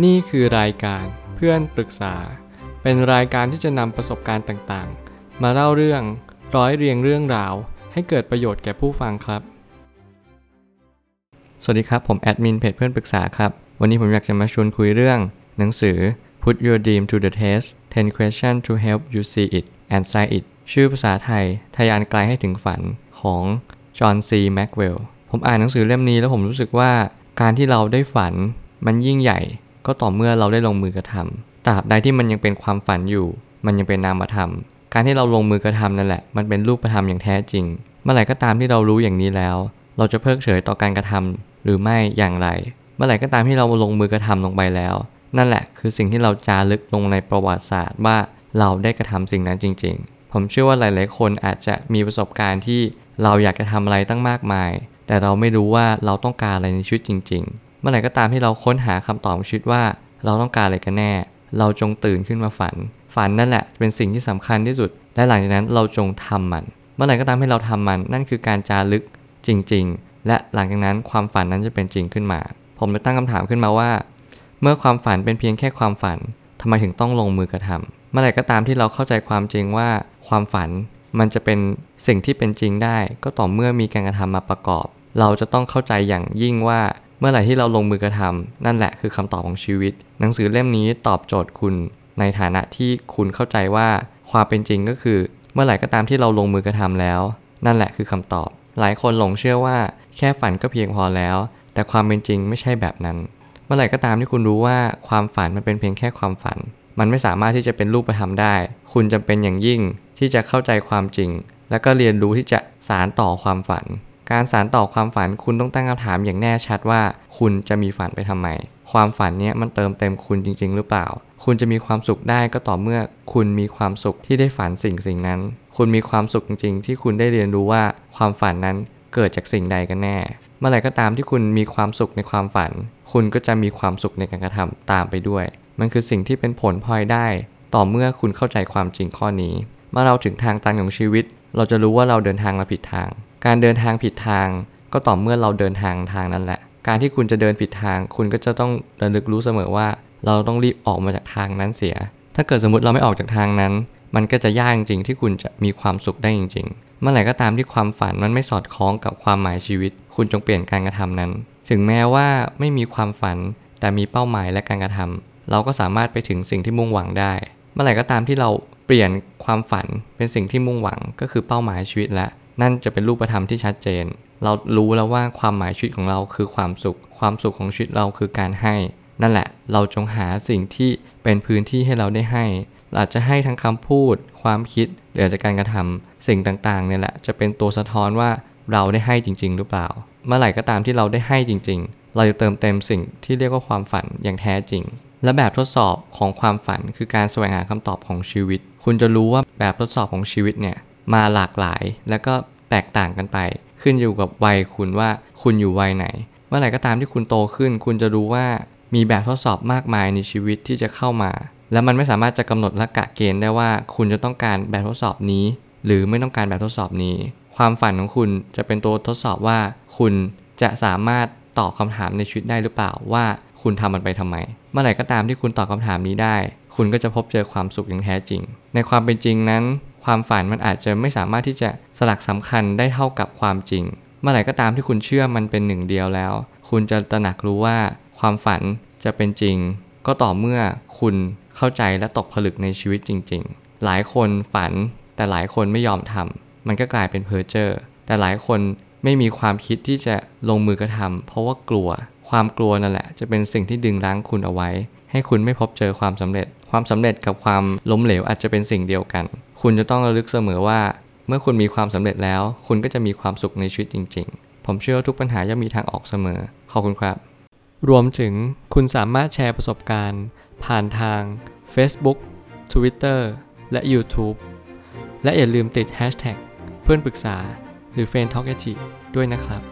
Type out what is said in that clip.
นี่คือรายการเพื่อนปรึกษา เป็นรายการที่จะนำประสบการณ์ต่างๆ มาเล่าเรื่องร้อยเรียงเรื่องราว ให้เกิดประโยชน์แก่ผู้ฟังครับ สวัสดีครับ ผมแอดมินเพจเพื่อนปรึกษาครับ วันนี้ผมอยากจะมาชวนคุยเรื่อง หนังสือ Put Your Dream to the Test 10 Questions to Help You See It and Sign It ชื่อภาษาไทยทะยานไกลให้ถึงฝันของจอห์นซีแม็กเวลผมอ่านหนังสือเล่มนี้แล้วผมรู้สึกว่าการที่เราได้ฝันมันยิ่งใหญ่ ก็ต่อเมื่อเราได้ลงมือกระทำตราบใดที่มันยังเป็นความฝันอยู่ มันยังเป็นนามธรรม การที่เราลงมือกระทำนั่นแหละ มันเป็นรูปธรรมอย่างแท้จริง เมื่อไหร่ก็ตามที่เรารู้อย่างนี้แล้ว เราจะเพิกเฉยต่อการกระทำหรือไม่อย่างไร เมื่อไหร่ก็ตามที่เราลงมือกระทำลงไปแล้ว นั่นแหละ คือสิ่งที่เราจารึกลงในประวัติศาสตร์ว่าเราได้กระทำสิ่งนั้นจริง ๆ ผมเชื่อว่าหลาย ๆ คนอาจจะมีประสบการณ์ที่เราอยากจะทำอะไรตั้งมากมาย แต่เราไม่รู้ว่าเราต้องการอะไรในชีวิตจริง ๆ เมื่อไหร่ก็ตามที่เราค้นหาคำตอบของชีวิตว่าเราต้องการอะไรกันแน่ เราจงตื่นขึ้นมาฝัน ฝันนั่นแหละเป็นสิ่งที่สำคัญที่สุด และหลังจากนั้นเราจงทำมัน เมื่อไหร่ก็ตามให้เราทำมัน นั่นคือการจารึกจริง ๆ และหลังจากนั้นความฝันนั้นจะเป็นจริงขึ้นมา ผมเลยตั้งคำถามขึ้นมาว่า เมื่อความฝันเป็นเพียงแค่ความฝันทำไมถึงต้องลงมือกระทำเมื่อไหร่ก็ตามที่เราเข้าใจความจริงว่าความฝันมันจะเป็นสิ่งที่เป็นจริงได้ ก็ต่อเมื่อมีการกระทำมาประกอบ เราจะต้องเข้าใจอย่างยิ่งว่า เมื่อไหร่ที่เราลงมือกระทำนั่นแหละคือคำตอบของชีวิต หนังสือเล่มนี้ตอบโจทย์คุณในฐานะที่คุณเข้าใจว่าความเป็นจริงก็คือ เมื่อไหร่ก็ตามที่เราลงมือกระทำแล้ว นั่นแหละคือคำตอบ หลายคนหลงเชื่อว่าแค่ฝันก็เพียงพอแล้ว แต่ความเป็นจริงไม่ใช่แบบนั้น เมื่อไหร่ก็ตามที่คุณรู้ว่าความฝันมันเป็นเพียงแค่ความฝัน มันไม่สามารถที่จะเป็นรูปธรรมได้ คุณจำเป็นอย่างยิ่งที่จะเข้าใจความจริง แล้วก็เรียนรู้ที่จะสารต่อความฝัน การสารต่อความฝันคุณต้องตั้งคำถามอย่างแน่ชัดว่า คุณจะมีฝันไปทำไม ความฝันเนี้ยมันเติมเต็มคุณจริง ๆ หรือเปล่า คุณจะมีความสุขได้ก็ต่อเมื่อ คุณมีความสุขที่ได้ฝันสิ่งสิ่งนั้น คุณมีความสุขจริง ๆ ที่คุณได้เรียนรู้ว่าความฝันนั้นเกิดจากสิ่งใดกันแน่ เมื่อไหร่ก็ตามที่คุณมีความสุขในความฝัน คุณก็จะมีความสุขในการกระทำตามไปด้วย มันคือสิ่งที่เป็นผลพลอยได้ ต่อเมื่อคุณเข้าใจความจริงข้อนี้ เมื่อเราถึงทางตันของชีวิต เราจะรู้ว่าเราเดินทางมาผิดทาง การเดินทางผิดทางก็ต่อเมื่อเราเดินทางทางนั้นแหละ การที่คุณจะเดินผิดทาง คุณก็จะต้องระลึกรู้เสมอว่า เราต้องรีบออกมาจากทางนั้นเสีย ถ้าเกิดสมมติเราไม่ออกจากทางนั้น มันก็จะยากจริงที่คุณจะมีความสุขได้จริง ๆ เมื่อไหร่ก็ตามที่ความฝันมันไม่สอดคล้องกับความหมายชีวิต คุณจงเปลี่ยนการกระทำนั้น ถึงแม้ว่าไม่มีความฝันแต่มีเป้าหมายและการกระทำเราก็สามารถไปถึงสิ่งที่มุ่งหวังได้ เมื่อไหร่ก็ตามที่เราเปลี่ยนความฝันเป็นสิ่งที่มุ่งหวังก็คือเป้าหมายชีวิตและ นั่นจะเป็นรูปธรรมที่ชัดเจน เรารู้แล้วว่าความหมายชีวิตของเราคือความสุข ความสุขของชีวิตเราคือการให้ นั่นแหละ เราจงหาสิ่งที่เป็นพื้นที่ให้เราได้ให้อาจจะให้ทั้งคำพูด ความคิดหรืออาจจะการกระทำสิ่งต่างๆเนี่ยแหละจะเป็นตัวสะท้อนว่าเราได้ให้จริง ๆ หรือเปล่า เมื่อไหร่ก็ตามที่เราได้ให้จริง ๆ เราจะเติมเต็มสิ่งที่เรียกว่าความฝันอย่างแท้จริง และแบบทดสอบของความฝันคือการแสวงหาคำตอบของชีวิต คุณจะรู้ว่าแบบทดสอบของชีวิตเนี่ย มาหลากหลาย แล้วก็แตกต่างกันไป ขึ้นอยู่กับวัยคุณว่าคุณอยู่วัยไหน เมื่อไหร่ก็ตามที่คุณโตขึ้น คุณจะรู้ว่ามีแบบทดสอบมากมายในชีวิตที่จะเข้ามา แล้วมันไม่สามารถจะกำหนดละกะเกณฑ์ได้ว่าคุณจะต้องการแบบทดสอบนี้ หรือไม่ต้องการแบบทดสอบนี้ ความฝันของคุณจะเป็นตัวทดสอบว่า คุณจะสามารถตอบคำถามในชีวิตได้หรือเปล่าว่าคุณทำมันไปทำไม เมื่อไหร่ก็ตามที่คุณตอบคำถามนี้ได้ คุณก็จะพบเจอความสุขอย่างแท้จริง ในความเป็นจริงนั้น ความฝันมันอาจจะไม่สามารถที่จะสลักสำคัญได้เท่ากับความจริง เมื่อไหร่ก็ตามที่คุณเชื่อมันเป็นหนึ่งเดียวแล้ว คุณจะตระหนักรู้ว่าความฝันจะเป็นจริง ก็ต่อเมื่อคุณเข้าใจและตกผลึกในชีวิตจริง ๆ หลายคนฝัน แต่หลายคนไม่ยอมทำมันก็กลายเป็นเพ้อเจอร์แต่หลายคนไม่มีความคิดที่จะลงมือกระทำเพราะว่ากลัว ความกลัวนั่นแหละ จะเป็นสิ่งที่ดึงรั้งคุณเอาไว้ ให้คุณไม่พบเจอความสำเร็จ ความสำเร็จกับความล้มเหลวอาจจะเป็นสิ่งเดียวกัน คุณจะต้องระลึกเสมอว่า เมื่อคุณมีความสำเร็จแล้ว คุณก็จะมีความสุขในชีวิตจริง ๆ ผมเชื่อว่าทุกปัญหาย่อมมีทางออกเสมอ ขอบคุณครับ รวมถึงคุณสามารถแชร์ประสบการณ์ ผ่านทาง Facebook Twitter และ YouTube และอย่าลืมติด Hashtag เพื่อนปรึกษาหรือ f r ร e n d t a l k ด้วยนะครับ